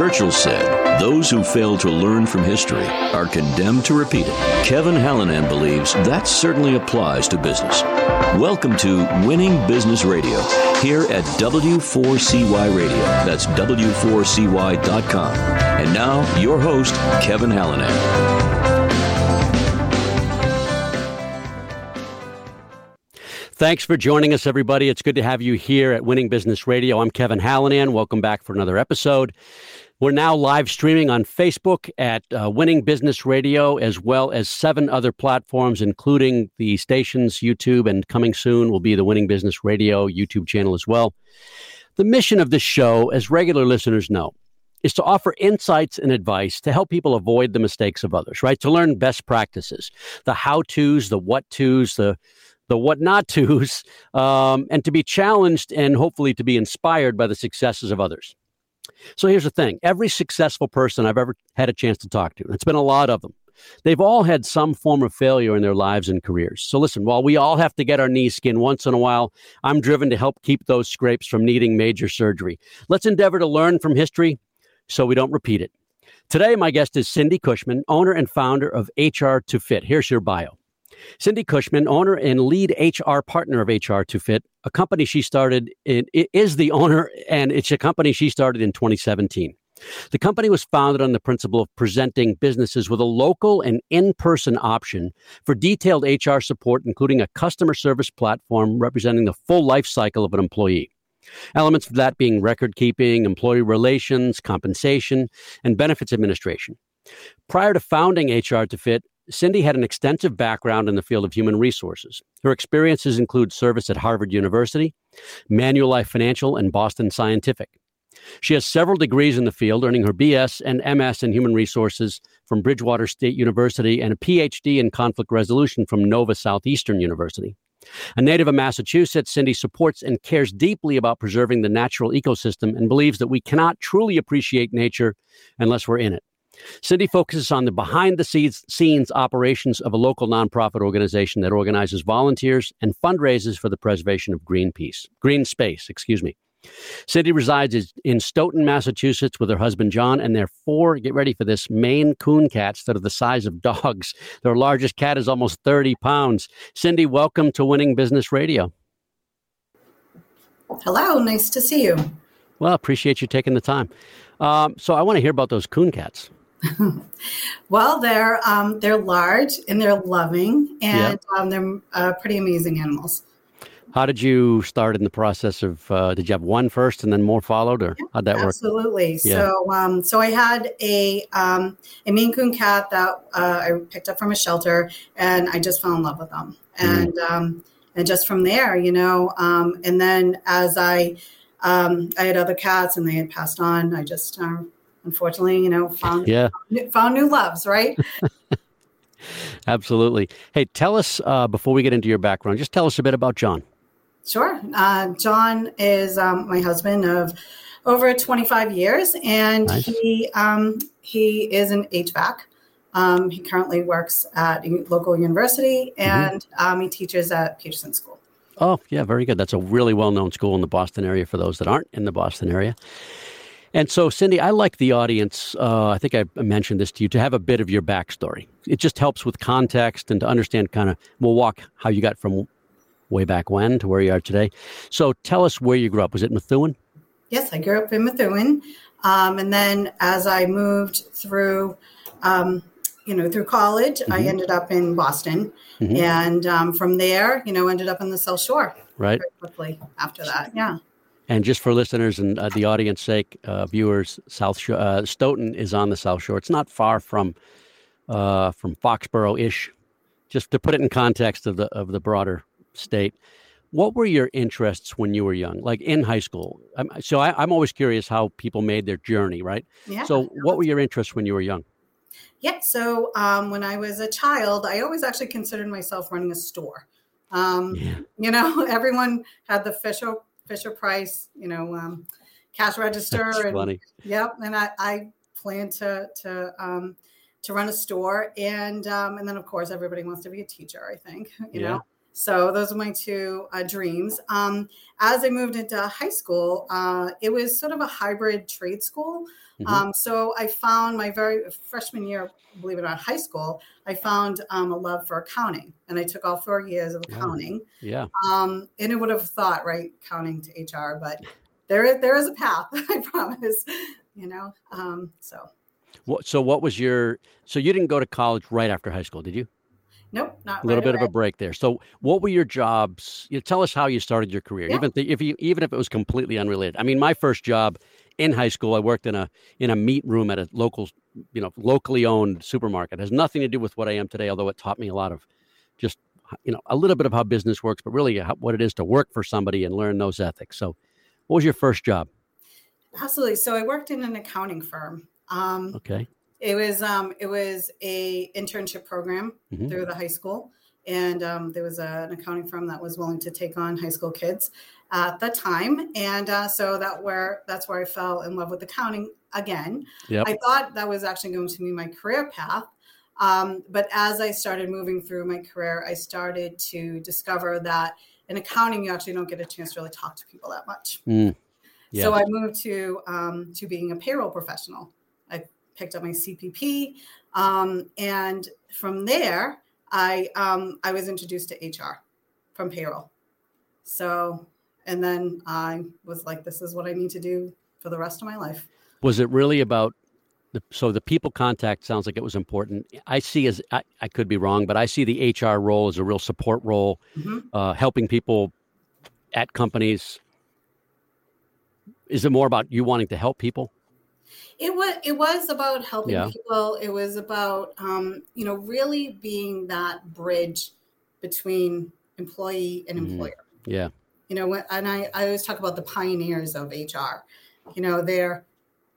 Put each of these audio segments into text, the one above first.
Churchill said, Those who fail to learn from history are condemned to repeat it. Kevin Hallinan believes that certainly applies to business. Welcome to Winning Business Radio here at W4CY Radio. That's W4CY.com. And now, your host, Kevin Hallinan. Thanks for joining us, everybody. It's good to have you here at Winning Business Radio. I'm Kevin Hallinan. Welcome back for another episode. We're now live streaming on Facebook at uh, Winning Business Radio, as well as seven other platforms, including the station's YouTube, and coming soon will be the Winning Business Radio YouTube channel as well. The mission of this show, as regular listeners know, is to offer insights and advice to help people avoid the mistakes of others, right? To learn best practices, the how to's, the what to's, the the what not to's, um, and to be challenged and hopefully to be inspired by the successes of others. So here's the thing every successful person I've ever had a chance to talk to, it's been a lot of them, they've all had some form of failure in their lives and careers. So listen, while we all have to get our knees skinned once in a while, I'm driven to help keep those scrapes from needing major surgery. Let's endeavor to learn from history so we don't repeat it. Today, my guest is Cindy Cushman, owner and founder of HR to Fit. Here's your bio. Cindy Cushman, owner and lead HR partner of HR to Fit, a company she started in, is the owner, and it's a company she started in 2017. The company was founded on the principle of presenting businesses with a local and in person option for detailed HR support, including a customer service platform representing the full life cycle of an employee. Elements of that being record keeping, employee relations, compensation, and benefits administration. Prior to founding HR to Fit, Cindy had an extensive background in the field of human resources. Her experiences include service at Harvard University, Manulife Financial, and Boston Scientific. She has several degrees in the field, earning her BS and MS in human resources from Bridgewater State University and a PhD in conflict resolution from Nova Southeastern University. A native of Massachusetts, Cindy supports and cares deeply about preserving the natural ecosystem and believes that we cannot truly appreciate nature unless we're in it. Cindy focuses on the behind the scenes operations of a local nonprofit organization that organizes volunteers and fundraises for the preservation of Greenpeace, green space, excuse me. Cindy resides in Stoughton, Massachusetts with her husband John and their four, get ready for this, Maine coon cats that are the size of dogs. Their largest cat is almost 30 pounds. Cindy, welcome to Winning Business Radio. Hello, nice to see you. Well, appreciate you taking the time. Um, so I want to hear about those coon cats. well, they're um, they're large and they're loving, and yep. um, they're uh, pretty amazing animals. How did you start in the process of? Uh, did you have one first and then more followed, or how'd that Absolutely. work? Absolutely. Yeah. So, um, so I had a um, a Maine Coon cat that uh, I picked up from a shelter, and I just fell in love with them, mm. and um, and just from there, you know, um, and then as I um, I had other cats and they had passed on, I just uh, unfortunately, you know, found yeah. found new loves, right? Absolutely. Hey, tell us uh, before we get into your background, just tell us a bit about John. Sure. Uh, John is um, my husband of over 25 years, and nice. he um, he is an HVAC. Um, he currently works at a local university, mm-hmm. and mm-hmm. um, he teaches at Peterson School. Oh, yeah, very good. That's a really well known school in the Boston area for those that aren't in the Boston area. And so, Cindy, I like the audience. Uh, I think I mentioned this to you to have a bit of your backstory. It just helps with context and to understand kind of. We'll walk how you got from way back when to where you are today. So, tell us where you grew up. Was it Methuen? Yes, I grew up in Methuen, um, and then as I moved through, um, you know, through college, mm-hmm. I ended up in Boston, mm-hmm. and um, from there, you know, ended up in the South Shore. Right. quickly after that, yeah. And just for listeners and uh, the audience sake, uh, viewers, South Shore, uh, Stoughton is on the South Shore. It's not far from uh, from Foxborough ish. Just to put it in context of the of the broader state. what were your interests when you were young, like in high school? I'm, so I, am always curious how people made their journey, right? Yeah. So what were your interests when you were young? Yeah. So um, when I was a child, I always actually considered myself running a store. Um, yeah. You know, everyone had the Fisher Fisher Price, you know, um, cash register. That's and, funny. Yep. And I, I planned to to um, to run a store, and um, and then of course everybody wants to be a teacher. I think you yeah. know. So those are my two uh, dreams. Um, as I moved into high school, uh, it was sort of a hybrid trade school. Mm-hmm. Um, so I found my very freshman year, believe it or not, high school, I found um, a love for accounting, and I took all four years of accounting. Yeah. Um, and I would have thought, right, accounting to HR, but there, there is a path. I promise. You know, um, so. What, so what was your? So you didn't go to college right after high school, did you? Nope, not a little right bit away. of a break there. So, what were your jobs? You tell us how you started your career, yeah. even if you, even if it was completely unrelated. I mean, my first job in high school, I worked in a in a meat room at a local, you know, locally owned supermarket. It has nothing to do with what I am today, although it taught me a lot of just you know a little bit of how business works, but really how, what it is to work for somebody and learn those ethics. So, what was your first job? Absolutely. So, I worked in an accounting firm. Um, okay. It was um, it was a internship program mm-hmm. through the high school, and um, there was a, an accounting firm that was willing to take on high school kids at the time, and uh, so that where that's where I fell in love with accounting again. Yep. I thought that was actually going to be my career path, um, but as I started moving through my career, I started to discover that in accounting you actually don't get a chance to really talk to people that much. Mm. Yeah. So I moved to um, to being a payroll professional. I picked up my CPP, um, and from there, I um, I was introduced to HR from payroll. So, and then I was like, this is what I need to do for the rest of my life. Was it really about the, so the people contact sounds like it was important. I see as I, I, could be wrong, but I see the HR role as a real support role, mm-hmm. uh, helping people at companies. Is it more about you wanting to help people? It was it was about helping yeah. people. It was about um, you know really being that bridge between employee and mm-hmm. employer. Mm-hmm. Yeah. You know, and I, I always talk about the pioneers of HR. You know, they're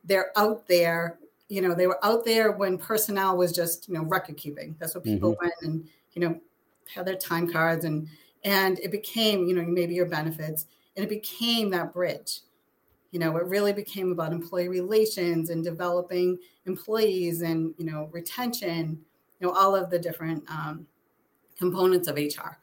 they're out there. You know, they were out there when personnel was just you know record keeping. That's what people mm-hmm. went and you know had their time cards and and it became you know maybe your benefits and it became that bridge you know it really became about employee relations and developing employees and you know retention you know all of the different um, components of hr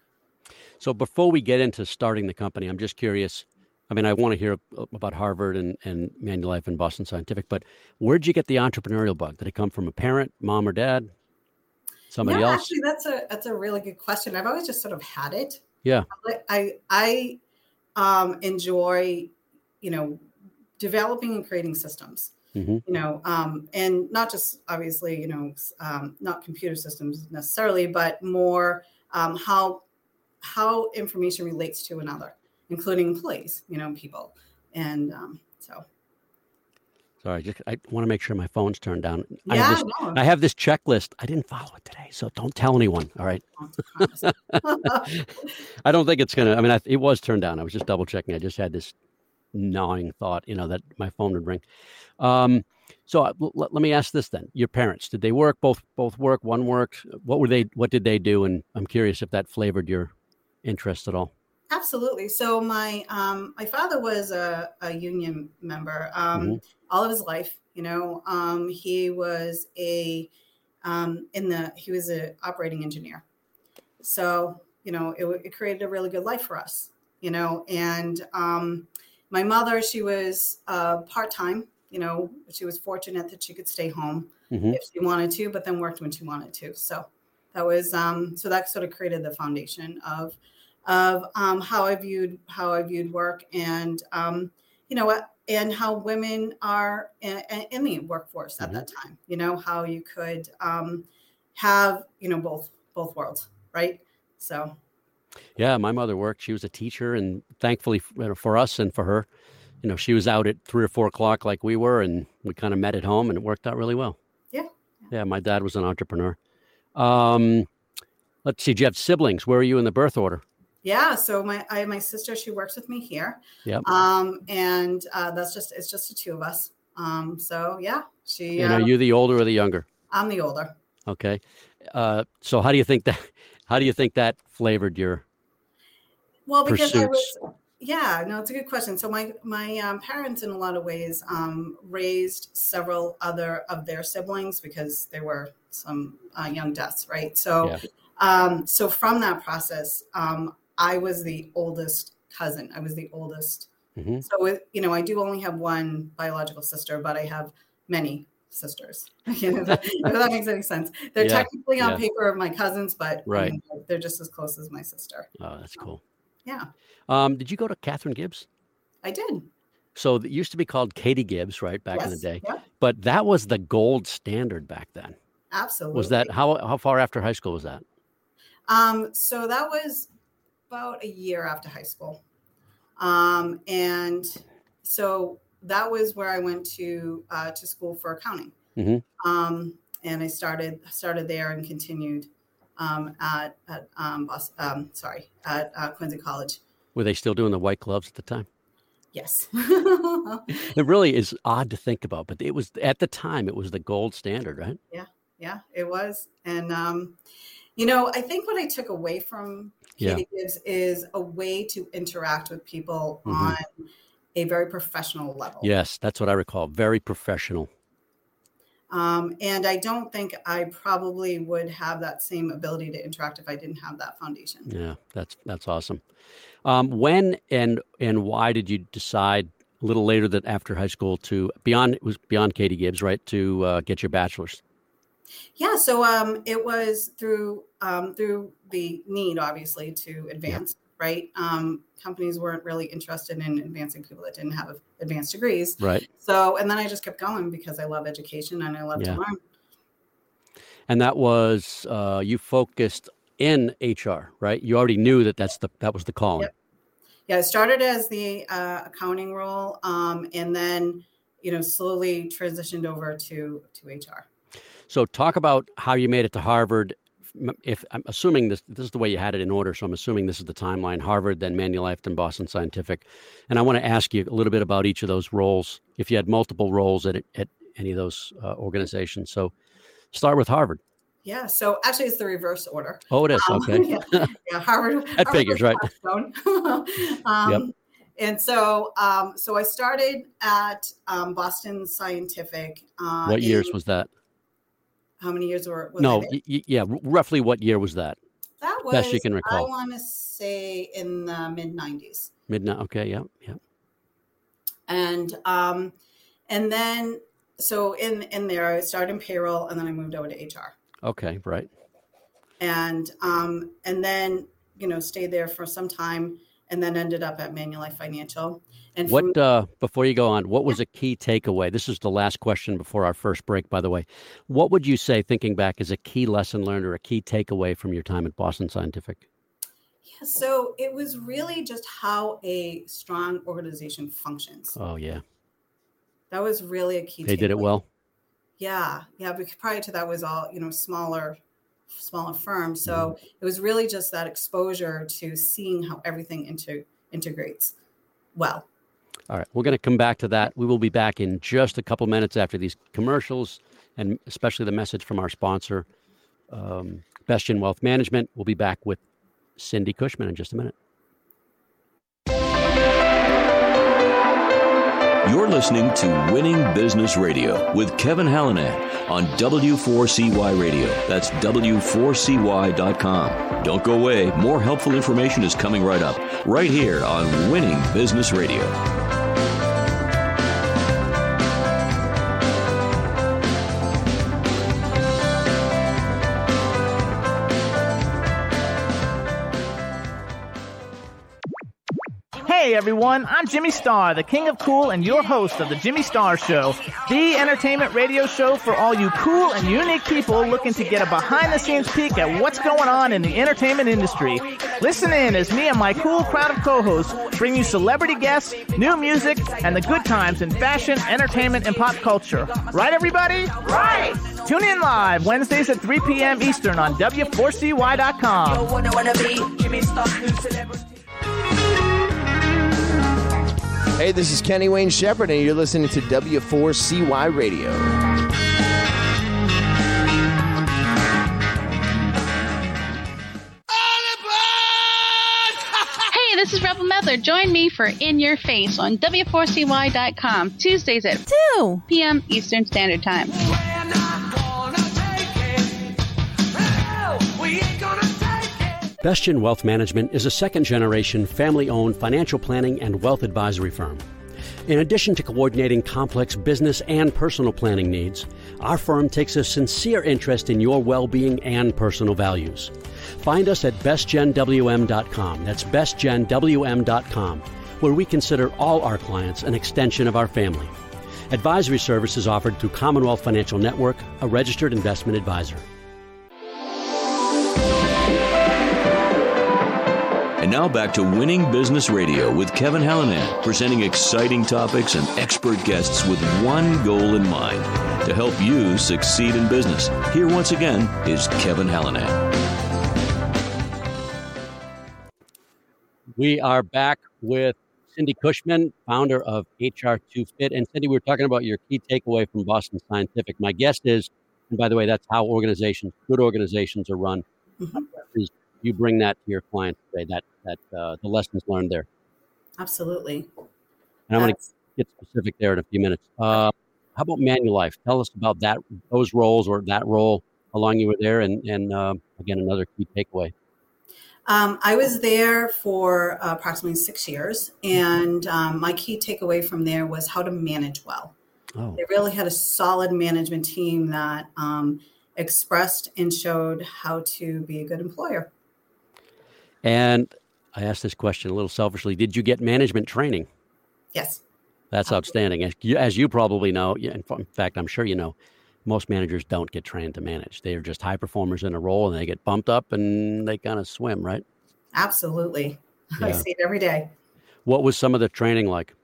so before we get into starting the company i'm just curious i mean i want to hear about harvard and, and manulife and boston scientific but where'd you get the entrepreneurial bug? Did it come from a parent mom or dad? Somebody yeah, else? actually that's a that's a really good question. I've always just sort of had it. Yeah. I i um enjoy you know developing and creating systems. Mm-hmm. you know um, and not just obviously you know um, not computer systems necessarily but more um, how how information relates to another including employees you know people and um, so Sorry, just I want to make sure my phone's turned down. Yeah, I, have this, no. I have this checklist. I didn't follow it today, so don't tell anyone. All right. I don't think it's gonna. I mean, I, it was turned down. I was just double checking. I just had this gnawing thought, you know, that my phone would ring. Um, so uh, l- let me ask this then: Your parents did they work? Both both work. One worked. What were they? What did they do? And I'm curious if that flavored your interest at all. Absolutely. So my um, my father was a, a union member um, mm-hmm. all of his life. You know, um, he was a um, in the he was an operating engineer. So you know, it, it created a really good life for us. You know, and um, my mother, she was uh, part time. You know, she was fortunate that she could stay home mm-hmm. if she wanted to, but then worked when she wanted to. So that was um, so that sort of created the foundation of of um, how I viewed how I viewed work and um, you know what and how women are in, in the workforce mm-hmm. at that time. You know how you could um, have you know both both worlds, right? So yeah, my mother worked. She was a teacher, and thankfully for us and for her, you know, she was out at three or four o'clock like we were, and we kind of met at home, and it worked out really well. Yeah. Yeah, my dad was an entrepreneur. Um, let's see. Do you have siblings? Where are you in the birth order? Yeah, so my I my sister she works with me here. Yep. Um, and uh, that's just it's just the two of us. Um, so yeah, she. And uh, are you the older or the younger? I'm the older. Okay. Uh, so how do you think that? How do you think that flavored your? Well, because I was. Yeah, no, it's a good question. So my my um, parents, in a lot of ways, um, raised several other of their siblings because they were some uh, young deaths, right? So, Yeah. um, so from that process, um, I was the oldest cousin. I was the oldest. Mhm. So it, you know, I do only have one biological sister, but I have many sisters. If that makes any sense. They're Yeah, technically on yeah. paper my cousins, but Right. mean, they're just as close as my sister. Oh, that's cool. Yeah, Um, did you go to Katharine Gibbs? I did. So it used to be called Katie Gibbs, right back in the day. But that was the gold standard back then. Absolutely. Was that how how far after high school was that? Um, so that was about a year after high school. Um, and so that was where I went to uh, to school for accounting. Mhm. Um, and I started started there and continued um, at at um, Bos- um, sorry at uh, Quincy College. Were they still doing the white gloves at the time? Yes. It really is odd to think about, but it was at the time it was the gold standard, right? yeah, it was. And um, you know, I think what I took away from Yeah. Katie Gibbs is a way to interact with people Mhm. on a very professional level. Yes, that's what I recall. Very professional. Um, and I don't think I probably would have that same ability to interact if I didn't have that foundation. Yeah, that's that's awesome. Um, when and and why did you decide a little later that after high school to beyond it was beyond Katie Gibbs, right? To uh, get your bachelor's. Yeah, so um, it was through um, through the need, obviously, to advance. Right, um, companies weren't really interested in advancing people that didn't have advanced degrees. Right. So, and then I just kept going because I love education and I love Yeah. to learn. And that was uh, you focused in HR, right? You already knew that that's the that was the calling. Yep. Yeah, I started as the uh, accounting role, um, and then you know slowly transitioned over to to HR. So talk about how you made it to Harvard. If I'm assuming this, this is the way you had it in order, so I'm assuming this is the timeline: Harvard, then Manulife, then Boston Scientific. And I want to ask you a little bit about each of those roles. If you had multiple roles at at any of those uh, organizations, so start with Harvard. Yeah, so actually, it's the reverse order. Oh, it is Um, okay. yeah, yeah, Harvard. That Harvard figures, right? Um, Yep. And so, um, so I started at um, Boston Scientific. Uh, What years in- was that? How many years were? No, y- yeah, roughly what year was that? that was. best you can recall. I want to say in the mid '90s. Midnight. Okay, yeah, yeah. and um, and then so in in there I started in payroll and then I moved over to HR Okay, right. and um, and then you know stayed there for some time and then ended up at Manulife Financial and from, What uh, before you go on? What was a key takeaway? This is the last question before our first break. By the way, what would you say, thinking back, is a key lesson learned or a key takeaway from your time at Boston Scientific? yeah, so it was really just how a strong organization functions Oh yeah, that was really a key they did it well. Yeah, yeah. Because prior to that was all you know smaller, smaller firm. So Mm-hmm. it was really just that exposure to seeing how everything inter- integrates well. All right, we're going to come back to that. We will be back in just a couple minutes after these commercials, and especially the message from our sponsor, um, Bestgen Wealth Management. We'll be back with Cindy Cushman in just a minute. You're listening to Winning Business Radio with Kevin Hallinan on W4CY Radio. That's W4CY.com. Don't go away. More helpful information is coming right up, right here on Winning Business Radio. Hey, everyone, I'm Jimmy Star, the king of cool and your host of the Jimmy Star Show, the entertainment radio show for all you cool and unique people looking to get a behind the scenes peek at what's going on in the entertainment industry. Listen in as me and my cool crowd of co-hosts bring you celebrity guests, new music, and the good times in fashion, entertainment, and pop culture. Right everybody? Right! Tune in live Wednesdays at 3 p.m. Eastern on W4CY.com. Hey, this is Kenny Wayne Shepherd, and you're listening to W4CY Radio. Hey, this is Rebel Medler. Join me for In Your Face on W4CY.com, Tuesdays at 2 p.m. Eastern Standard Time. Bestgen Wealth Management is a second generation family owned financial planning and wealth advisory firm. In addition to coordinating complex business and personal planning needs, our firm takes a sincere interest in your well being and personal values. Find us at bestgenwm.com. That's bestgenwm.com, where we consider all our clients an extension of our family. Advisory services offered through Commonwealth Financial Network, a registered investment advisor. And now back to Winning Business Radio with Kevin Hallinan, presenting exciting topics and expert guests with one goal in mind to help you succeed in business. Here once again is Kevin Hallinan. We are back with Cindy Cushman, founder of HR2Fit. And Cindy, we were talking about your key takeaway from Boston Scientific. My guest is, and by the way, that's how organizations, good organizations, are run. Mm-hmm. Is you bring that to your clients today, that that uh, the lessons learned there. Absolutely. And I'm going to get specific there in a few minutes. Uh, how about Manulife? Tell us about that, those roles or that role along you were there, and and uh, again another key takeaway. Um, I was there for uh, approximately six years, and um, my key takeaway from there was how to manage well. Oh. They really had a solid management team that um, expressed and showed how to be a good employer. And I asked this question a little selfishly. Did you get management training? Yes. That's uh-huh. outstanding. As you, as you probably know, in fact, I'm sure you know, most managers don't get trained to manage. They are just high performers in a role and they get bumped up and they kind of swim, right? Absolutely. Yeah. I see it every day. What was some of the training like?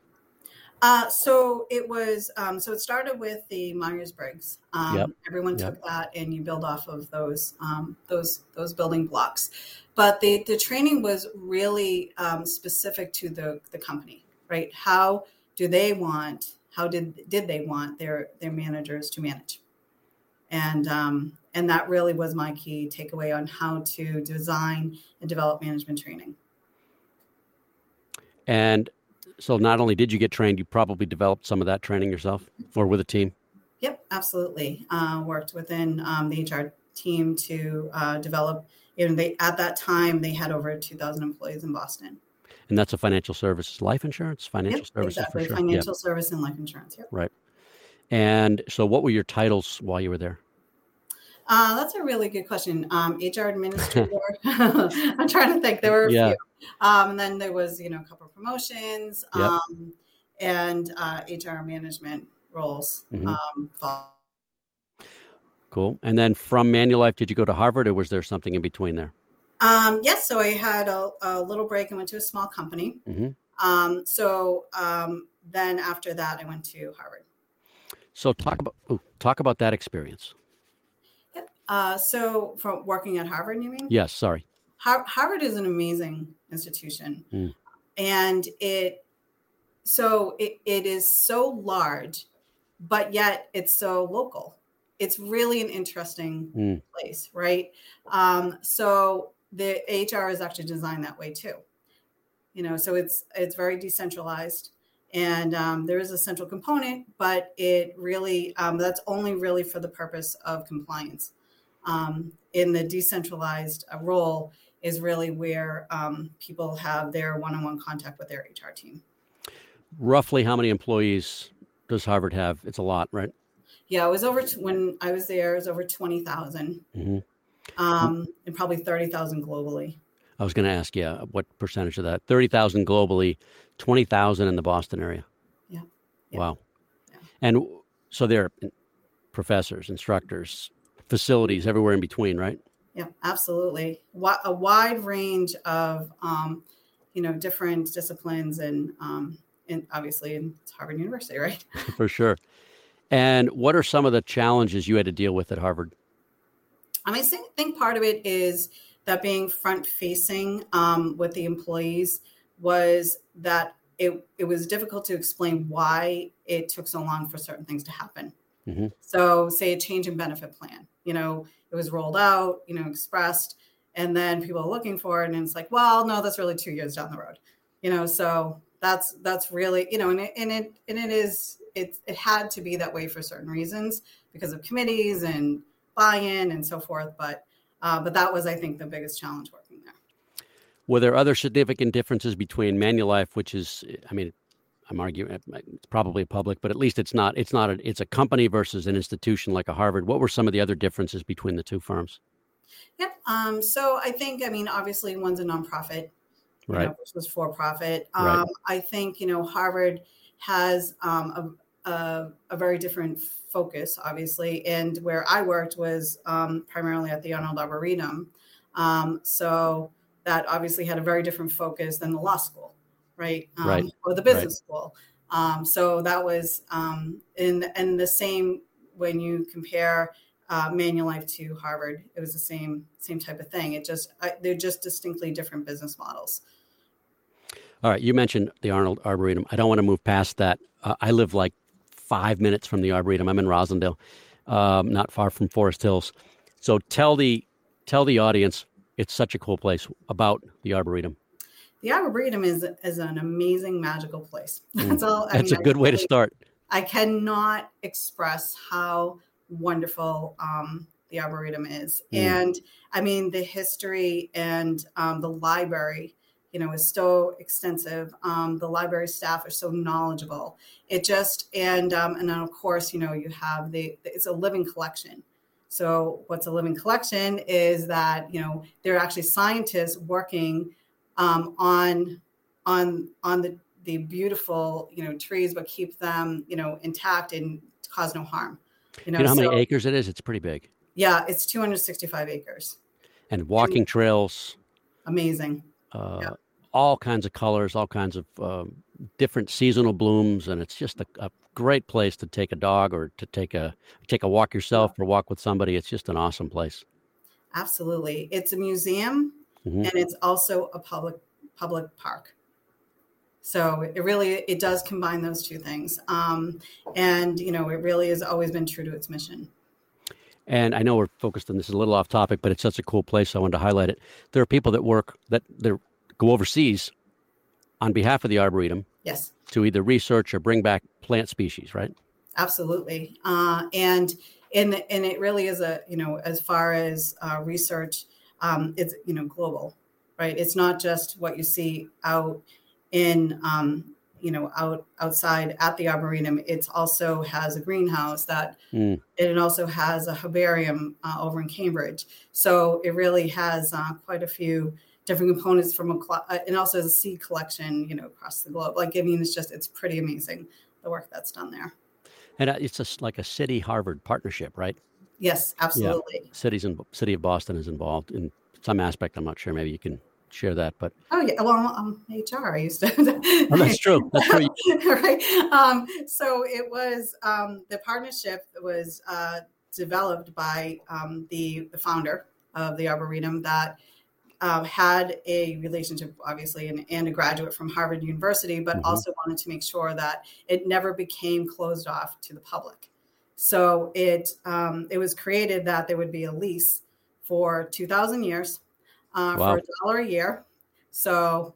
Uh, so it was. Um, so it started with the Myers Briggs. Um, yep. Everyone yep. took that, and you build off of those um, those those building blocks. But the the training was really um, specific to the the company, right? How do they want? How did did they want their their managers to manage? And um, and that really was my key takeaway on how to design and develop management training. And so not only did you get trained, you probably developed some of that training yourself or with a team. Yep, absolutely. Uh, worked within um, the HR team to uh, develop. You know, they at that time they had over 2,000 employees in Boston. And that's a financial services, life insurance, financial yep, services exactly. for sure. Financial yep. service and life insurance. Yep. Right. And so, what were your titles while you were there? Uh, that's a really good question. Um, HR administrator. I'm trying to think. There were a yeah. few. Um, and then there was, you know, a couple of promotions yep. um, and uh, HR management roles. Mm-hmm. Um, cool. And then from Manulife, did you go to Harvard, or was there something in between there? Um, yes. So I had a, a, little break and went to a small company. Mm-hmm. Um, so um, then after that, I went to Harvard. So talk about ooh, talk about that experience. Uh, so, from working at Harvard, you mean? Yes. Sorry. Har- Harvard is an amazing institution, mm. and it so it, it is so large, but yet it's so local. It's really an interesting mm. place, right? Um, so the HR is actually designed that way too. You know, so it's it's very decentralized and um, there is a central component, but it really um, that's only really for the purpose of compliance um, in the decentralized uh, role is really where um, people have their one-on-one contact with their HR team. Roughly, how many employees does Harvard have? It's a lot, right? Yeah, it was over t- when I was there. It was over twenty thousand, mm-hmm. um, and probably thirty thousand globally. I was going to ask you what percentage of that? 30,000 globally, 20,000 in the Boston area. Yeah. yeah. Wow. Yeah. And so they're professors, instructors, facilities everywhere in between, right? Yeah, absolutely. A wide range of, um, you know, different disciplines and, um, and obviously in Harvard University, right? For sure. And what are some of the challenges you had to deal with at Harvard? I mean, I think part of it is that being front facing um, with the employees was that it, it was difficult to explain why it took so long for certain things to happen. Mm-hmm. So, say a change in benefit plan, you know, it was rolled out, you know, expressed, and then people are looking for it, and it's like, well, no, that's really two years down the road, you know. So that's that's really, you know, and it and it and it is it it had to be that way for certain reasons because of committees and buy-in and so forth. But uh, but that was, I think, the biggest challenge working there. Were there other significant differences between Manulife, which is, I mean, I'm arguing it's probably public, but at least it's not. It's not. A, it's a company versus an institution like a Harvard. What were some of the other differences between the two firms? Yep. Um, so I think, I mean, obviously, one's a nonprofit, right? Know, which was for profit. Um, right. I think you know Harvard has um, a, a, a very different focus, obviously. And where I worked was um, primarily at the Arnold Arboretum. Um, so that obviously had a very different focus than the law school, right? Um, right. Or the business right. school. Um, so that was um, in, in the same when you compare uh, Manulife to Harvard, it was the same same type of thing. It just I, they're just distinctly different business models. All right, you mentioned the Arnold Arboretum. I don't want to move past that. Uh, I live like five minutes from the Arboretum. I'm in Roslindale, um, not far from Forest Hills. So tell the tell the audience it's such a cool place about the Arboretum. The Arboretum is is an amazing, magical place. That's mm. all. I That's mean, a good way to start. I cannot express how wonderful um, the Arboretum is, mm. and I mean the history and um, the library you know is so extensive um, the library staff are so knowledgeable it just and um, and then of course you know you have the it's a living collection so what's a living collection is that you know there are actually scientists working um, on on on the the beautiful you know trees but keep them you know intact and cause no harm you know, you know how so, many acres it is? It's pretty big. Yeah it's 265 acres. And walking and, trails. Amazing. Uh, yeah. all kinds of colors, all kinds of um, different seasonal blooms, and it's just a, a, great place to take a dog or to take a take a walk yourself or walk with somebody. It's just an awesome place. Absolutely, it's a museum, mm-hmm. and it's also a public public park. So it really it does combine those two things, um, and you know it really has always been true to its mission. And I know we're focused on this a little off topic, but it's such a cool place. So I wanted to highlight it. There are people that work that they're go overseas on behalf of the Arboretum. Yes. To either research or bring back plant species, right? Absolutely. Uh, and and and it really is a you know as far as uh, research, um, it's you know global, right? It's not just what you see out in um, you know out outside at the arboretum it's also has a greenhouse that mm. it also has a herbarium uh, over in cambridge so it really has uh, quite a few different components from a uh, and also as a seed collection, you know, across the globe. Like I mean, it's just it's pretty amazing the work that's done there. And uh, it's just like a city Harvard partnership, right? Yes, absolutely. Yeah. Cities and city of Boston is involved in some aspect. I'm not sure. Maybe you can share that, but oh yeah, well, I'm HR. I used to. oh, that's true. That's true. right. Um, so it was um, the partnership was uh, developed by um, the the founder of the Arboretum that um, had a relationship, obviously, and, and, a graduate from Harvard University, but mm-hmm. also wanted to make sure that it never became closed off to the public. So it um, it was created that there would be a lease for two thousand years uh, wow. for a dollar a year. So,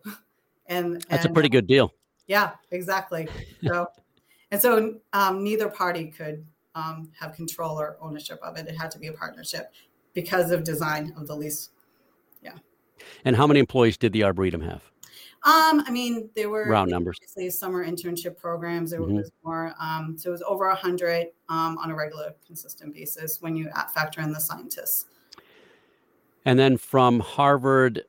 and that's and, a pretty good deal. Yeah, exactly. So, and so um, neither party could um, have control or ownership of it. It had to be a partnership because of design of the lease. Yeah. And how many employees did the Arboretum have? Um, I mean, there were round numbers. Summer internship programs. There mm-hmm. was more. Um, so it was over a hundred um, on a regular, consistent basis when you factor in the scientists. And then from Harvard,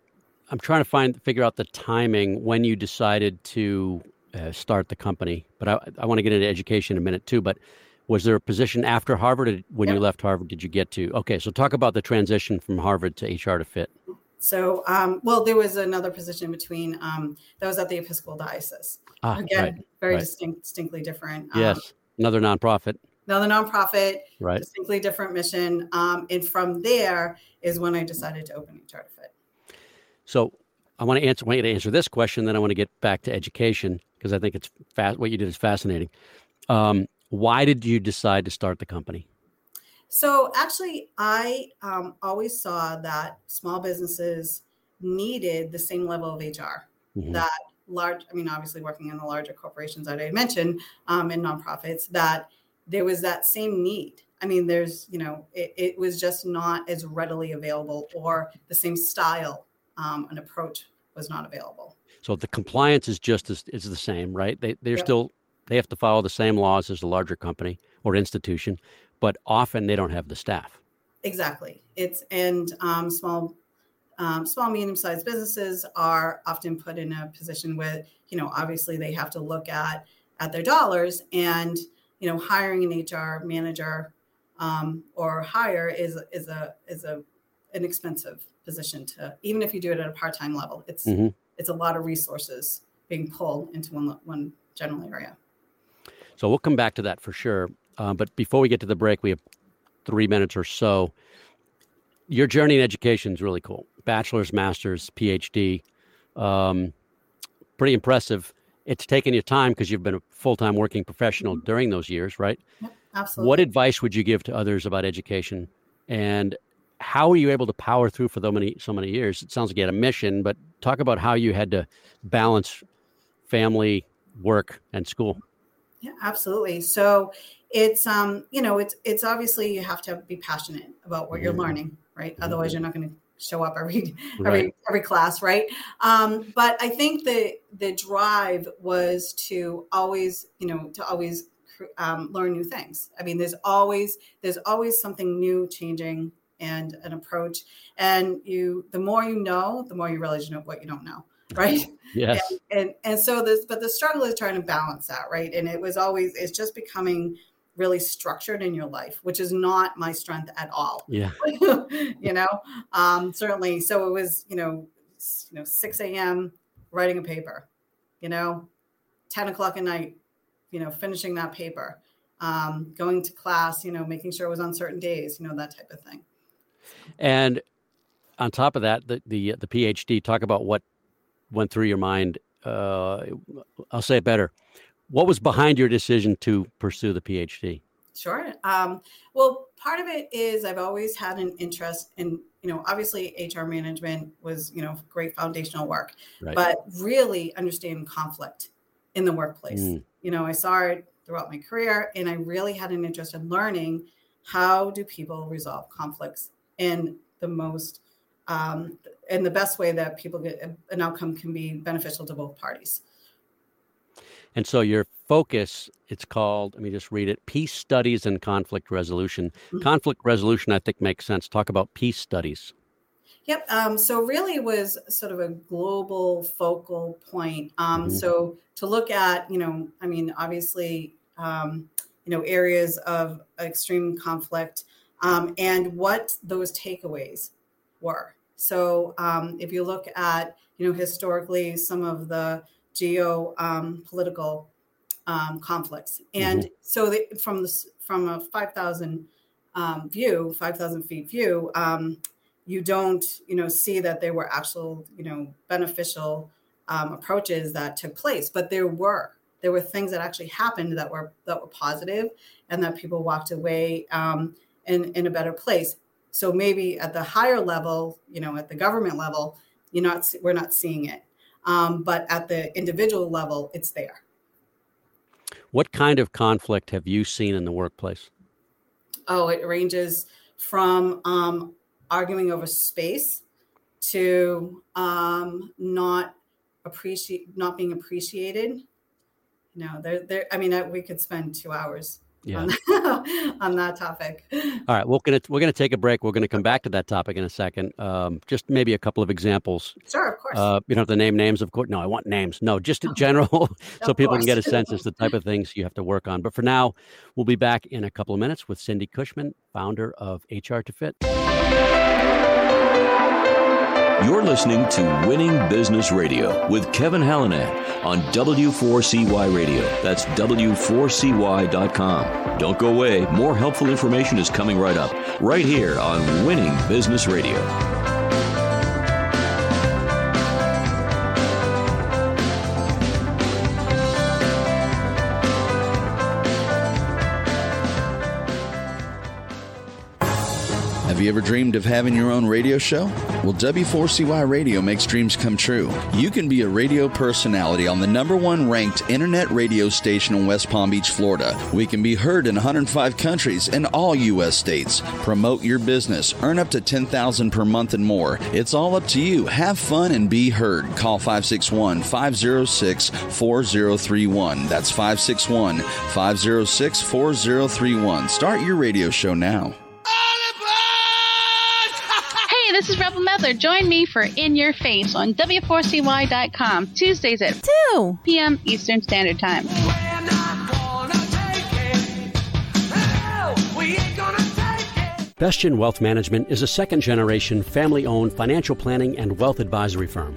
I'm trying to find figure out the timing when you decided to uh, start the company. But I, I want to get into education in a minute too. But was there a position after Harvard? when yep. you left Harvard, did you get to? Okay, so talk about the transition from Harvard to HR to Fit. So, um, well, there was another position between um, that was at the Episcopal Diocese. Ah, Again, right, very right. distinct, distinctly different. Um, yes, another nonprofit. Another nonprofit, right? Distinctly different mission. Um, and from there is when I decided to open HR to Fit. So, I want to answer. I Want you to answer this question, then I want to get back to education because I think it's fast. What you did is fascinating. Um, why did you decide to start the company? So actually, I um, always saw that small businesses needed the same level of HR mm-hmm. that large. I mean, obviously, working in the larger corporations that I mentioned um, and nonprofits, that there was that same need. I mean, there's you know, it, it was just not as readily available, or the same style um, and approach was not available. So the compliance is just as is the same, right? They they're yep. still they have to follow the same laws as a larger company or institution, but often they don't have the staff. Exactly. It's and um, small, um, small medium sized businesses are often put in a position where you know obviously they have to look at at their dollars and you know hiring an HR manager um, or hire is is a is a an expensive position to even if you do it at a part time level. It's mm-hmm. it's a lot of resources being pulled into one one general area. So we'll come back to that for sure. Uh, but before we get to the break, we have three minutes or so. Your journey in education is really cool. Bachelor's, master's, PhD. Um, pretty impressive. It's taken you time because you've been a full time working professional mm-hmm. during those years, right? Yep, absolutely. What advice would you give to others about education? And how were you able to power through for so many so many years? It sounds like you had a mission, but talk about how you had to balance family, work, and school. Yeah, absolutely. So it's um, you know, it's it's obviously you have to be passionate about what you're mm-hmm. learning, right? Mm-hmm. Otherwise, you're not going to show up every every right. every class, right? Um, but I think the the drive was to always, you know, to always um, learn new things. I mean, there's always there's always something new changing and an approach, and you the more you know, the more you realize you know what you don't know right? Yes. And, and, and so this but the struggle is trying to balance that right? And it was always it's just becoming really structured in your life which is not my strength at all. Yeah. You know? Um certainly. So it was you know you know 6 a.m writing a paper you know? 10 o'clock at night you know finishing that paper. Um, going to class you know making sure it was on certain days you know that type of thing. And on top of that the the, the phd talk about what went through your mind? Uh, I'll say it better. What was behind your decision to pursue the PhD? Sure. Um, well, part of it is I've always had an interest in, you know, obviously HR management was, you know, great foundational work, right. but really understanding conflict in the workplace. Mm. You know, I saw it throughout my career and I really had an interest in learning how do people resolve conflicts in the most um, in the best way that people get an outcome can be beneficial to both parties. And so your focus, it's called, let me just read it Peace Studies and Conflict Resolution. Mm-hmm. Conflict resolution, I think, makes sense. Talk about peace studies. Yep. Um, so really was sort of a global focal point. Um, mm-hmm. So to look at, you know, I mean, obviously, um, you know, areas of extreme conflict um, and what those takeaways were. So um, if you look at, you know, historically some of the geo um, political um, conflicts, and mm-hmm. so the, from the from a five thousand um, view, five thousand feet view, um, you don't, you know, see that there were actual, you know, beneficial um, approaches that took place, but there were. There were things that actually happened that were that were positive and that people walked away um, in, in a better place so maybe at the higher level, you know, at the government level, you're not we're not seeing it, um, but at the individual level, it's there. What kind of conflict have you seen in the workplace? Oh, it ranges from um, arguing over space to um, not appreciate not being appreciated. You know, there, there. I mean, we could spend two hours yeah. on, on, that topic. All right, we're gonna we're gonna take a break. We're gonna come back to that topic in a second. Um, just maybe a couple of examples. Sure, of course. Uh, you don't have to name names, of course. No, I want names. No, just in general, so people can get a sense as the type of things you have to work on. But for now, we'll be back in a couple of minutes with Cindy Cushman, founder of HR to Fit. You're listening to Winning Business Radio with Kevin Hallinan on W4CY Radio. That's W4CY.com. Don't go away. More helpful information is coming right up, right here on Winning Business Radio. Have you ever dreamed of having your own radio show? Well, W4CY Radio makes dreams come true. You can be a radio personality on the number one ranked internet radio station in West Palm Beach, Florida. We can be heard in 105 countries and all U.S. states. Promote your business, earn up to 10000 per month and more. It's all up to you. Have fun and be heard. Call 561 506 4031. That's 561 506 4031. Start your radio show now. This is Rebel Medler. Join me for In Your Face on W4CY.com, Tuesdays at 2 p.m. Eastern Standard Time. Bestgen Wealth Management is a second generation, family owned financial planning and wealth advisory firm.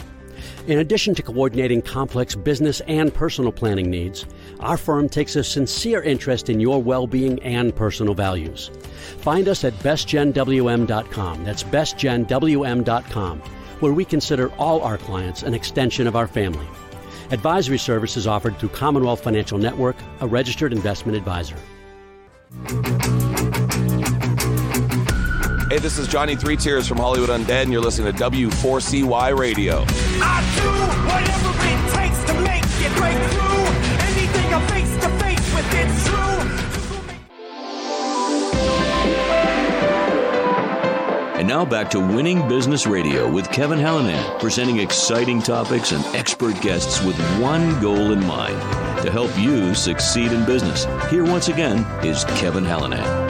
In addition to coordinating complex business and personal planning needs, our firm takes a sincere interest in your well being and personal values. Find us at bestgenwm.com. That's bestgenwm.com, where we consider all our clients an extension of our family. Advisory services offered through Commonwealth Financial Network, a registered investment advisor. Hey, this is Johnny Three Tears from Hollywood Undead, and you're listening to W4CY Radio. I do whatever it takes to make it break through. Anything I'm face to face with, it's true. And now back to Winning Business Radio with Kevin Hallinan, presenting exciting topics and expert guests with one goal in mind to help you succeed in business. Here once again is Kevin Hallinan.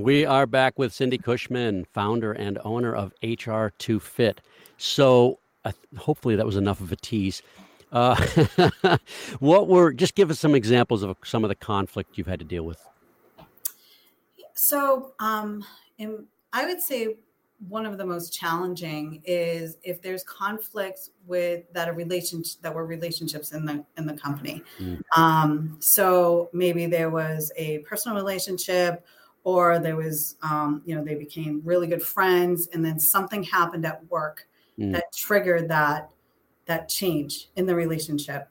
We are back with Cindy Cushman, founder and owner of HR2 Fit. So, uh, hopefully, that was enough of a tease. Uh, what were just give us some examples of some of the conflict you've had to deal with? So, um, in, I would say one of the most challenging is if there's conflicts with that a relationship that were relationships in the in the company. Mm. Um, so maybe there was a personal relationship or there was um, you know they became really good friends and then something happened at work mm. that triggered that that change in the relationship.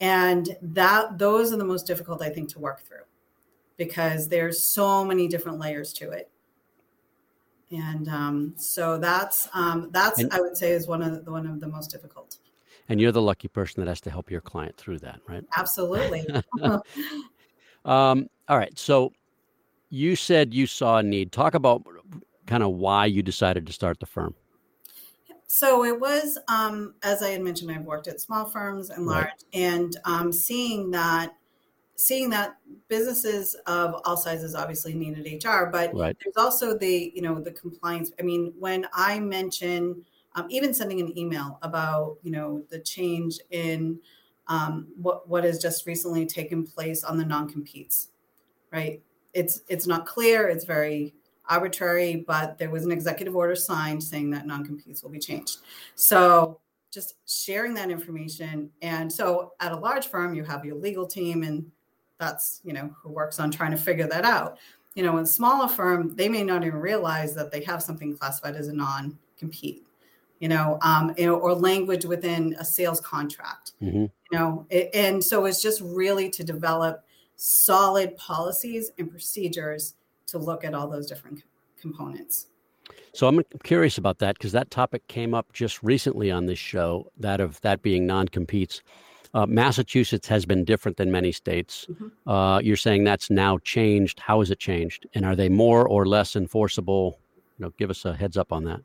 And that those are the most difficult i think to work through because there's so many different layers to it. And um, so that's um, that's and, i would say is one of the one of the most difficult. And you're the lucky person that has to help your client through that right? Absolutely. Um, all right. So you said you saw a need. Talk about kind of why you decided to start the firm. So it was, um, as I had mentioned, I've worked at small firms and large, right. and um, seeing that, seeing that businesses of all sizes obviously needed HR, but right. there's also the, you know, the compliance. I mean, when I mention, um, even sending an email about, you know, the change in um, what what has just recently taken place on the non competes, right? It's it's not clear. It's very arbitrary, but there was an executive order signed saying that non-competes will be changed. So just sharing that information. And so at a large firm, you have your legal team, and that's you know who works on trying to figure that out. You know, in a smaller firm, they may not even realize that they have something classified as a non-compete. You know, um, you know, or language within a sales contract. Mm-hmm. You know, it, and so it's just really to develop solid policies and procedures to look at all those different components. So I'm curious about that because that topic came up just recently on this show, that of that being non-competes. Uh, Massachusetts has been different than many states. Mm-hmm. Uh, you're saying that's now changed. How has it changed? And are they more or less enforceable? You know, give us a heads up on that.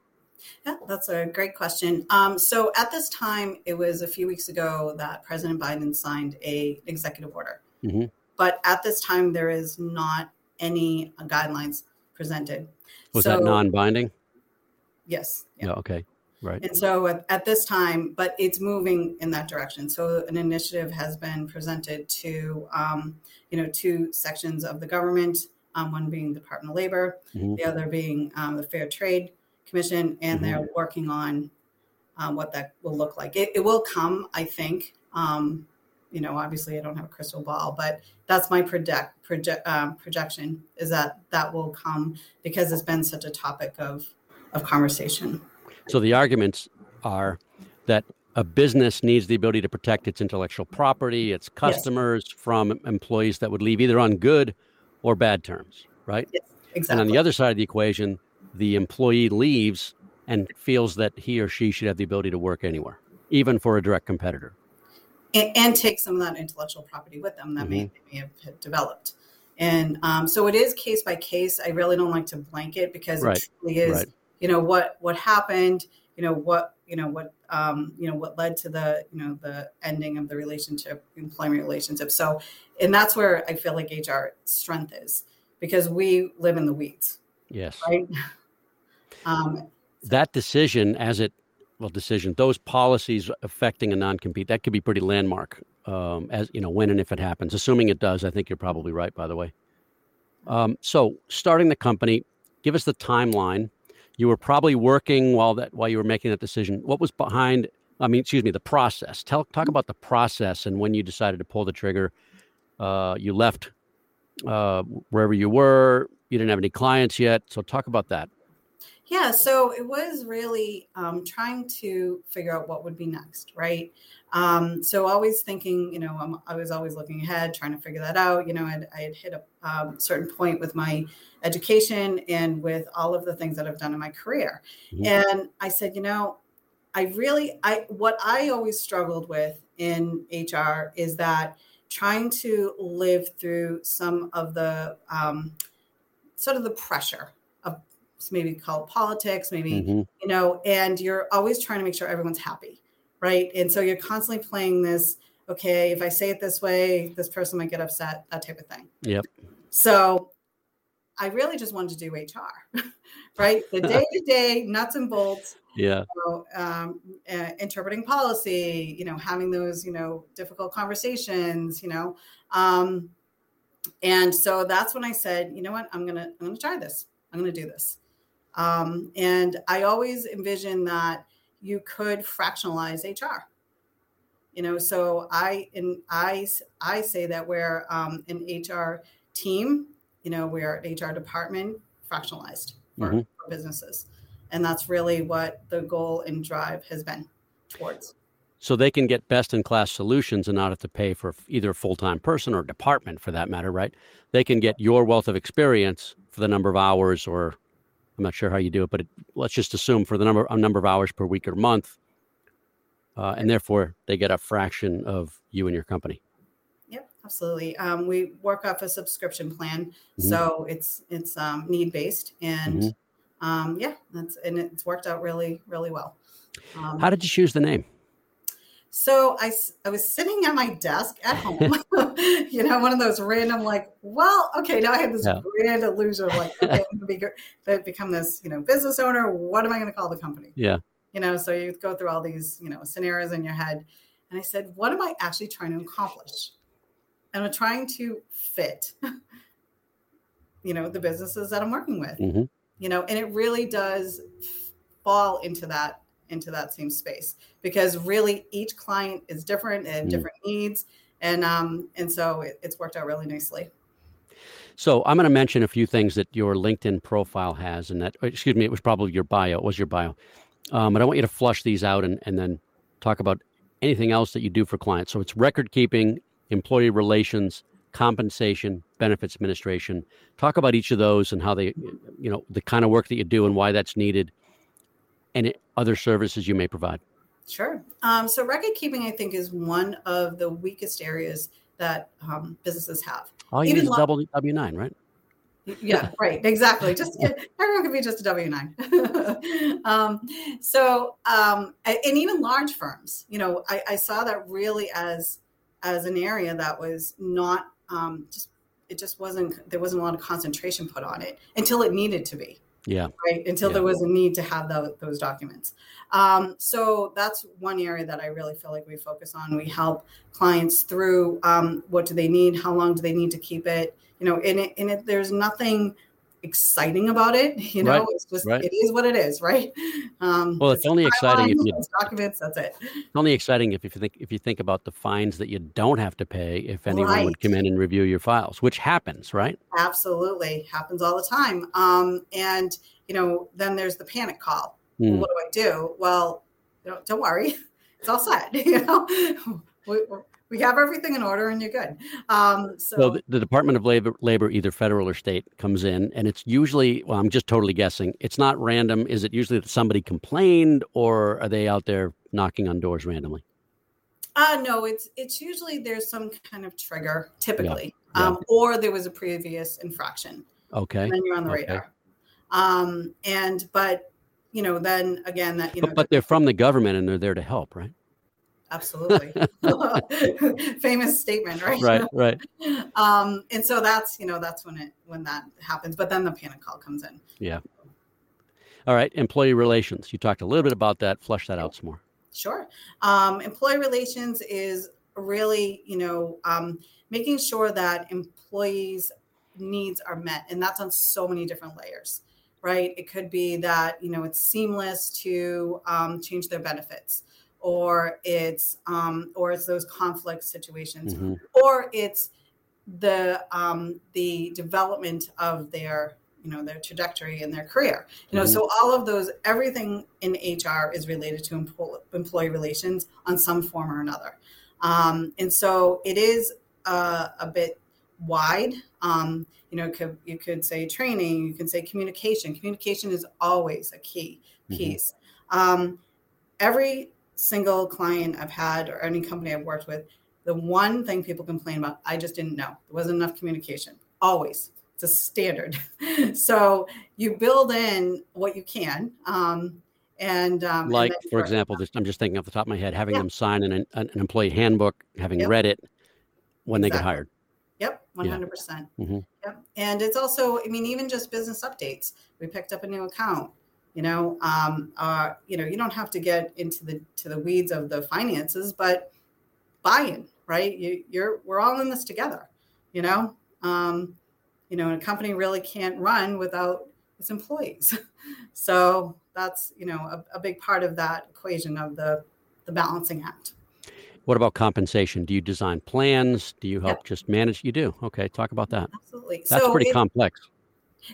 Yeah, that's a great question. Um, so at this time, it was a few weeks ago that President Biden signed a executive order. Mm-hmm. But at this time, there is not any guidelines presented. Was so, that non-binding? Yes. Yeah. Okay. Right. And so at, at, this time, but it's moving in that direction. So an initiative has been presented to, um, you know, two sections of the government. Um, one being the Department of Labor, mm-hmm. the other being um, the Fair Trade Commission, and mm-hmm. they're working on um, what that will look like. It, it will come, I think. You know, obviously, I don't have a crystal ball, but that's my project, project um, projection is that that will come because it's been such a topic of of conversation. So the arguments are that a business needs the ability to protect its intellectual property, its customers yes. from employees that would leave either on good or bad terms, right? Yes, exactly. And on the other side of the equation, the employee leaves and feels that he or she should have the ability to work anywhere, even for a direct competitor. And, and take some of that intellectual property with them that mm-hmm. may, may, have developed. And um, so it is case by case. I really don't like to blanket because right. it truly is, right. you know, what what happened, you know, what you know what um, you know what led to the you know the ending of the relationship, employment relationship. So, and that's where I feel like HR strength is because we live in the weeds. Yes. Right. Um, that decision, as it well, decision those policies affecting a non-compete that could be pretty landmark. Um, as you know, when and if it happens, assuming it does, I think you're probably right. By the way, um, so starting the company, give us the timeline. You were probably working while that while you were making that decision. What was behind? I mean, excuse me, the process. Tell talk about the process and when you decided to pull the trigger. Uh, you left uh, wherever you were. You didn't have any clients yet, so talk about that. Yeah, so it was really um, trying to figure out what would be next, right? Um, so always thinking, you know, I'm, i was always looking ahead, trying to figure that out. You know, I'd, I had hit a um, certain point with my education and with all of the things that I've done in my career, mm-hmm. and I said, you know, I really, I what I always struggled with in HR is that trying to live through some of the um, sort of the pressure maybe called politics, maybe, mm-hmm. you know, and you're always trying to make sure everyone's happy, right? And so you're constantly playing this, okay, if I say it this way, this person might get upset, that type of thing. Yep. So I really just wanted to do HR, right? The day to day nuts and bolts. Yeah. You know, um, uh, interpreting policy, you know, having those, you know, difficult conversations, you know. Um, and so that's when I said, you know what, I'm gonna, I'm gonna try this. I'm gonna do this. Um, and I always envision that you could fractionalize HR. You know, so I in I I say that we're um, an HR team. You know, we're an HR department fractionalized for, mm-hmm. for businesses, and that's really what the goal and drive has been towards so they can get best in class solutions and not have to pay for either a full time person or department for that matter, right? They can get your wealth of experience for the number of hours or I'm not sure how you do it, but it, let's just assume for the number a number of hours per week or month, uh, and therefore they get a fraction of you and your company. Yep, absolutely. Um, we work off a subscription plan, mm-hmm. so it's it's um, need based, and mm-hmm. um, yeah, that's and it's worked out really really well. Um, how did you choose the name? So I, I was sitting at my desk at home, you know, one of those random, like, well, okay, now I have this yeah. grand illusion of like, okay, I'm going to become this, you know, business owner. What am I going to call the company? Yeah. You know, so you go through all these, you know, scenarios in your head. And I said, what am I actually trying to accomplish? And I'm trying to fit, you know, the businesses that I'm working with, mm-hmm. you know, and it really does fall into that into that same space because really each client is different and mm. different needs and um and so it, it's worked out really nicely. So i'm going to mention a few things that your linkedin profile has and that excuse me it was probably your bio it was your bio. Um, but i want you to flush these out and, and then talk about anything else that you do for clients. So it's record keeping employee relations compensation benefits administration. Talk about each of those and how they you know the kind of work that you do and why that's needed and other services you may provide? Sure. Um, so record keeping, I think, is one of the weakest areas that um, businesses have. All you Even need is double W nine, right? yeah, right. Exactly. Just everyone could be just a W nine. um, so, um, and even large firms, you know, I, I, saw that really as as an area that was not um, just it just wasn't there wasn't a lot of concentration put on it until it needed to be. Yeah. Right. Until yeah. there was a need to have the, those documents. Um, so that's one area that I really feel like we focus on. We help clients through um, what do they need, how long do they need to keep it, you know, in it, in it, there's nothing exciting about it. You know, right. it's just right. it is what it is, right? Um, well, it's, only exciting if you documents. That's it. It's only exciting if, if you think if you think about the fines that you don't have to pay if anyone right. would come in and review your files, which happens, right? Absolutely, happens all the time. Um, and you know, then there's the panic call. Mm. Well, what do I do? Well, know, don't worry, it's all set. You know, we, we have everything in order and you're good. Um, so, so the, the, Department of Labor, Labor, either federal or state, comes in, and it's usually well, I'm just totally guessing. It's not random. Is it usually that somebody complained, or are they out there knocking on doors randomly? Uh, no, it's it's usually there's some kind of trigger, typically, yeah. Um, or there was a previous infraction. Okay, and then you're on the okay. radar. Um, and but you know, then again, that you know, but, but they're from the government and they're there to help, right? Absolutely. Famous statement right? Right right. Um and so that's you know that's when it when that happens but then the panic call comes in. Yeah. All right employee relations. You talked a little bit about that. Flush that out some more. Sure. Um employee relations is really you know um making sure that employees needs are met and that's on so many different layers right? It could be that you know it's seamless to um, change their benefits or it's um, or it's those conflict situations, mm-hmm. or it's the um, the development of their you know their trajectory in their career. You know, mm-hmm. so all of those everything in HR is related to employee relations on some form or another, um, and so it is uh, a bit wide. Um, you know, could, you could say training, you can say communication. Communication is always a key mm-hmm. piece. Mm-hmm. every single client I've had or any company I've worked with, the one thing people complain about, I just didn't know. There wasn't enough communication. Always. It's a standard. so you build in what you can. Um, and um, like, and for example, this, I'm just thinking off the top of my head, having yeah. them sign an, an, employee handbook, having yep. read it when exactly. they get hired. Yep, 100%. Yeah. Mm-hmm. Yep. And it's also, I mean, even just business updates. We picked up a new account you know um, uh, you know you don't have to get into the to the weeds of the finances but buy-in right you, you're we're all in this together you know um, you know a company really can't run without its employees so that's you know a, a big part of that equation of the the balancing act what about compensation? Do you design plans? Do you help yep. just manage? You do. Okay, talk about that. Absolutely. That's so pretty it, complex.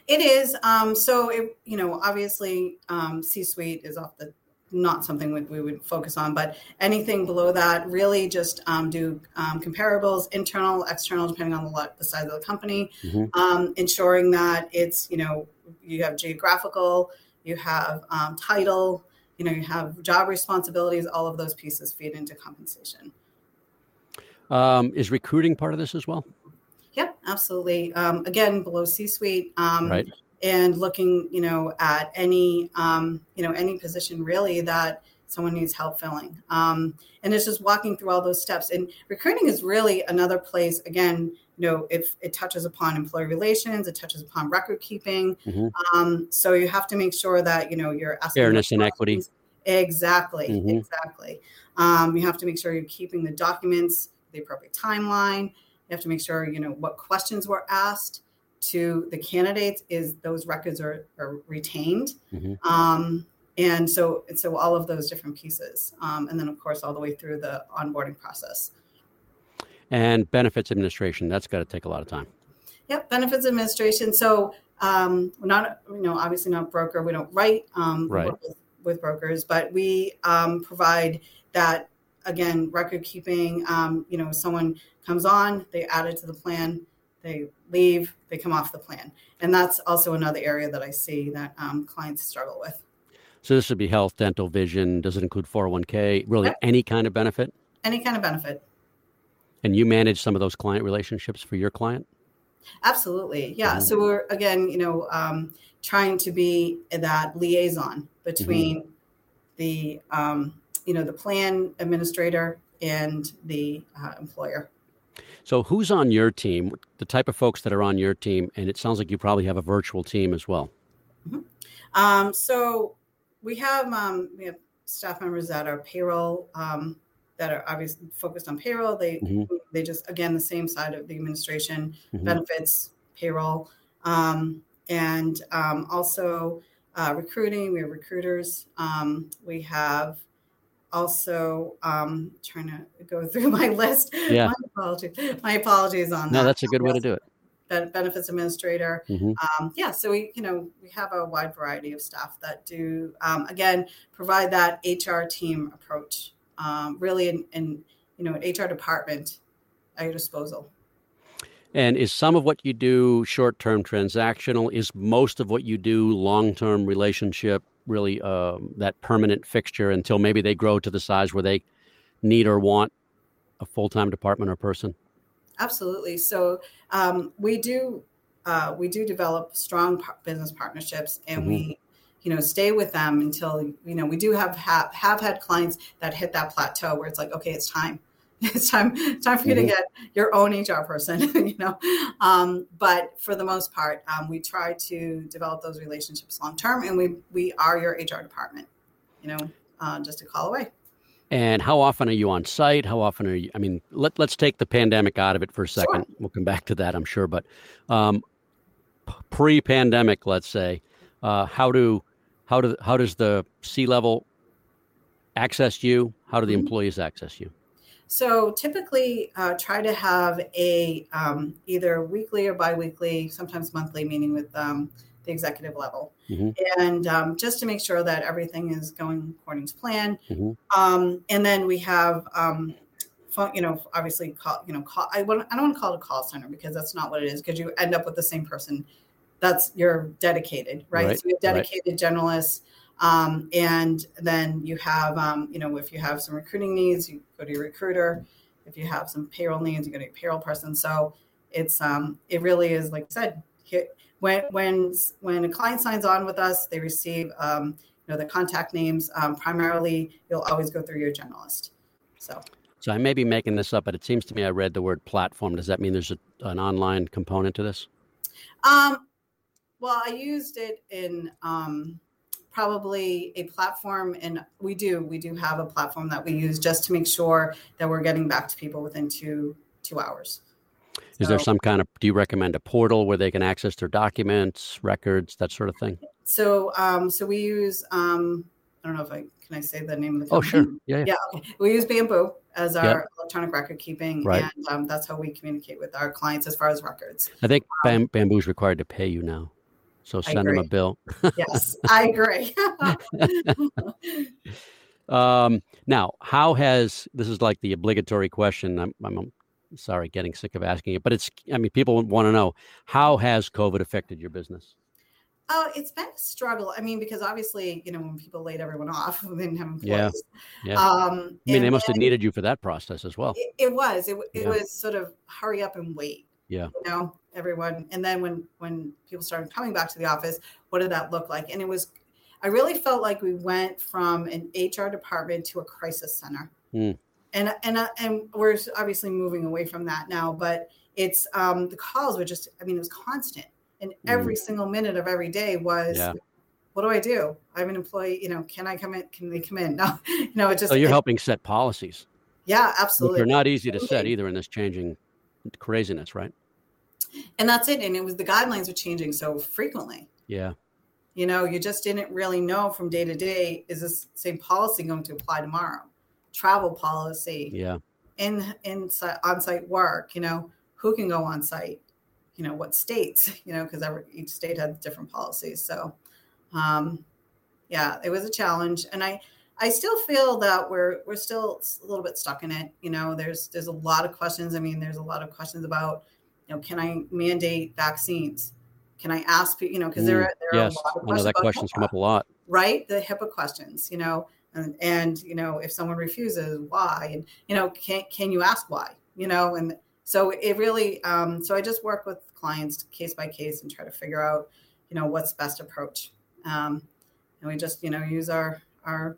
It is. Um, so, it, you know, obviously, um, C suite is off the not something we, we, would focus on, but anything below that, really just um, do um, comparables, internal, external, depending on the, the size of the company, mm-hmm. Um, ensuring that it's, you know, you have geographical, you have um, title, you know, you have job responsibilities, all of those pieces feed into compensation. Um, is recruiting part of this as well? Yep, absolutely. Um, again, below C-suite, um, right. and looking, you know, at any, um, you know, any position really that someone needs help filling. Um, and it's just walking through all those steps. And recruiting is really another place. Again, you know, if it touches upon employee relations, it touches upon record keeping. Mm-hmm. Um, so you have to make sure that you know you're asking fairness and equity. Exactly, mm-hmm. exactly. Um, you have to make sure you're keeping the documents the appropriate timeline you have to make sure, you know, what questions were asked to the candidates is those records are, are retained. Mm-hmm. Um, and so, and so all of those different pieces. Um, and then of course, all the way through the onboarding process. And benefits administration, that's got to take a lot of time. Yep. Benefits administration. So um, we're not, you know, obviously not broker. We don't write um, right. with, with, brokers, but we um, provide that again, record keeping, um, you know, someone comes on, they add it to the plan, they leave, they come off the plan. And that's also another area that I see that um, clients struggle with. So this would be health, dental, vision. Does it include 401k? Really yep. any kind of benefit? Any kind of benefit. And you manage some of those client relationships for your client? Absolutely. Yeah. Mm-hmm. So we're, again, you know, um, trying to be that liaison between mm-hmm. the, um, you know, the plan administrator and the uh, employer. So, who's on your team? The type of folks that are on your team, and it sounds like you probably have a virtual team as well. Mm-hmm. Um, so, we have um, we have staff members that are payroll um, that are obviously focused on payroll. They mm-hmm. they just again the same side of the administration, mm-hmm. benefits, payroll, um, and um, also uh, recruiting. We have recruiters. Um, we have also um, trying to go through my list. Yeah. My apologies. My apologies on no, that. No, that's a good way to do it. Benefits administrator. Mm-hmm. Um, yeah, so we, you know, we have a wide variety of staff that do, um, again, provide that HR team approach, um, really, in, in, you know, an HR department at your disposal. And is some of what you do short term transactional? Is most of what you do long term relationship really uh, that permanent fixture until maybe they grow to the size where they need or want a full time department or person? Absolutely. So um, we do uh, we do develop strong par- business partnerships, and mm-hmm. we you know stay with them until you know we do have, have have had clients that hit that plateau where it's like okay it's time it's time time for you mm-hmm. to get your own HR person, you know. Um, but for the most part, um, we try to develop those relationships long term, and we we are your HR department, you know, uh, just a call away. And how often are you on site? How often are you? I mean, let let's take the pandemic out of it for a second. Sure. We'll come back to that, I'm sure. But um, pre-pandemic, let's say, uh, how do how do how does the C level access you? How do the mm-hmm. employees access you? So typically, uh, try to have a um, either weekly or biweekly, sometimes monthly meeting with um, the executive level, mm-hmm. and um, just to make sure that everything is going according to plan. Mm-hmm. Um, and then we have, um, phone, you know, obviously, call, you know, call. I, I don't want to call it a call center because that's not what it is. Because you end up with the same person. That's you're dedicated, right? right. So you have dedicated right. generalists um, and then you have, um, you know, if you have some recruiting needs, you go to your recruiter. If you have some payroll needs, you go to your payroll person. So it's, um, it really is, like I said, when when when a client signs on with us, they receive, um, you know, the contact names. Um, primarily, you'll always go through your generalist. So. So I may be making this up, but it seems to me I read the word platform. Does that mean there's a, an online component to this? Um, well, I used it in um, probably a platform and we do we do have a platform that we use just to make sure that we're getting back to people within two two hours is so, there some kind of do you recommend a portal where they can access their documents records that sort of thing so um so we use um i don't know if i can i say the name of the company? oh sure yeah yeah, yeah okay. we use bamboo as our yep. electronic record keeping right. and um, that's how we communicate with our clients as far as records i think um, bamboo is required to pay you now so send them a bill. yes, I agree. um, now, how has this is like the obligatory question? I'm, I'm sorry, getting sick of asking it, but it's. I mean, people want to know how has COVID affected your business? Oh, it's been a struggle. I mean, because obviously, you know, when people laid everyone off, they didn't have employees. Yeah. yeah. Um, I mean, they must have needed you for that process as well. It, it was. It, it yeah. was sort of hurry up and wait. Yeah. You know, everyone. And then when when people started coming back to the office, what did that look like? And it was, I really felt like we went from an HR department to a crisis center. Mm. And and uh, and we're obviously moving away from that now, but it's um the calls were just. I mean, it was constant, and mm. every single minute of every day was. Yeah what do I do? I have an employee, you know, can I come in? Can they come in? No, you know, it just. So you're it, helping set policies. Yeah, absolutely. they're not easy to set either in this changing craziness, right? And that's it. And it was the guidelines were changing so frequently. Yeah. You know, you just didn't really know from day to day is this same policy going to apply tomorrow? Travel policy. Yeah. In in on site work, you know, who can go on site? You know, what states? You know, because each state had different policies. So, um, yeah, it was a challenge, and I I still feel that we're we're still a little bit stuck in it. You know, there's there's a lot of questions. I mean, there's a lot of questions about, you know, can I mandate vaccines? Can I ask? You know, because mm, there, are, there yes. are a lot of questions. I know that questions come up a lot. Right, the HIPAA questions. You know, and, and you know, if someone refuses, why? And you know, can can you ask why? You know, and so it really um, so i just work with clients case by case and try to figure out you know what's best approach um, and we just you know use our our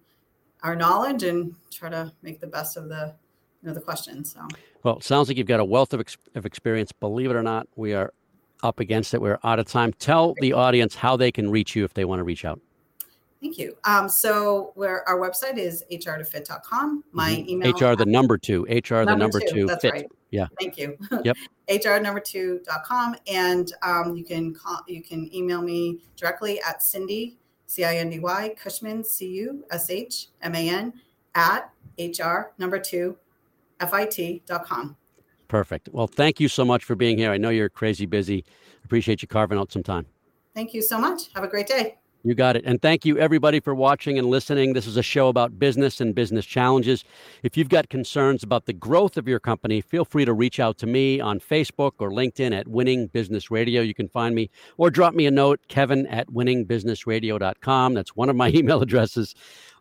our knowledge and try to make the best of the know the questions so well it sounds like you've got a wealth of, ex- of experience believe it or not we are up against it we're out of time tell the audience how they can reach you if they want to reach out Thank you. Um, so where our website is hr2fit.com. My Mhm. email HR the number two. HR the number two. That's fit. right. Yeah. Thank you. Yep. HR number two.com. And um, you can call, you can email me directly at Cindy, C I N D Y, Cushman, C U S H M A N, at HR number two, FIT.com. Perfect. Well, thank you so much for being here. I know you're crazy busy. Appreciate you carving out some time. Thank you so much. Have a great day. You got it. And thank you, everybody, for watching and listening. This is a show about business and business challenges. If you've got concerns about the growth of your company, feel free to reach out to me on Facebook or LinkedIn at Winning Business Radio. You can find me or drop me a note, kevin at winningbusinessradio.com. That's one of my email addresses.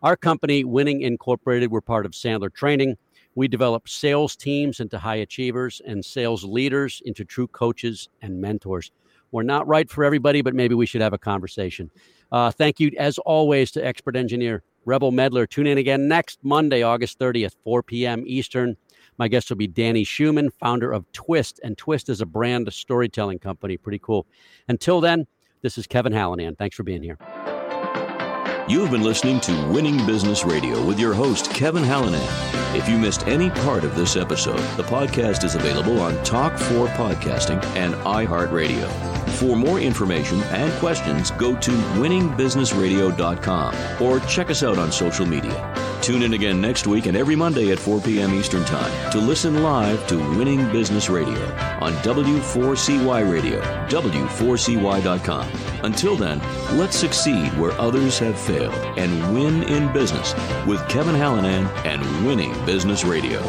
Our company, Winning Incorporated, we're part of Sandler Training. We develop sales teams into high achievers and sales leaders into true coaches and mentors. We're not right for everybody, but maybe we should have a conversation. Uh, thank you, as always, to expert engineer Rebel Medler. Tune in again next Monday, August 30th, 4 p.m. Eastern. My guest will be Danny Schumann, founder of Twist, and Twist is a brand, storytelling company. Pretty cool. Until then, this is Kevin Hallinan. Thanks for being here. You've been listening to Winning Business Radio with your host, Kevin Hallinan. If you missed any part of this episode, the podcast is available on Talk4 Podcasting and iHeartRadio. For more information and questions, go to winningbusinessradio.com or check us out on social media. Tune in again next week and every Monday at 4 p.m. Eastern Time to listen live to Winning Business Radio on W4CY Radio, W4CY.com. Until then, let's succeed where others have failed and win in business with Kevin Hallinan and Winning Business Radio.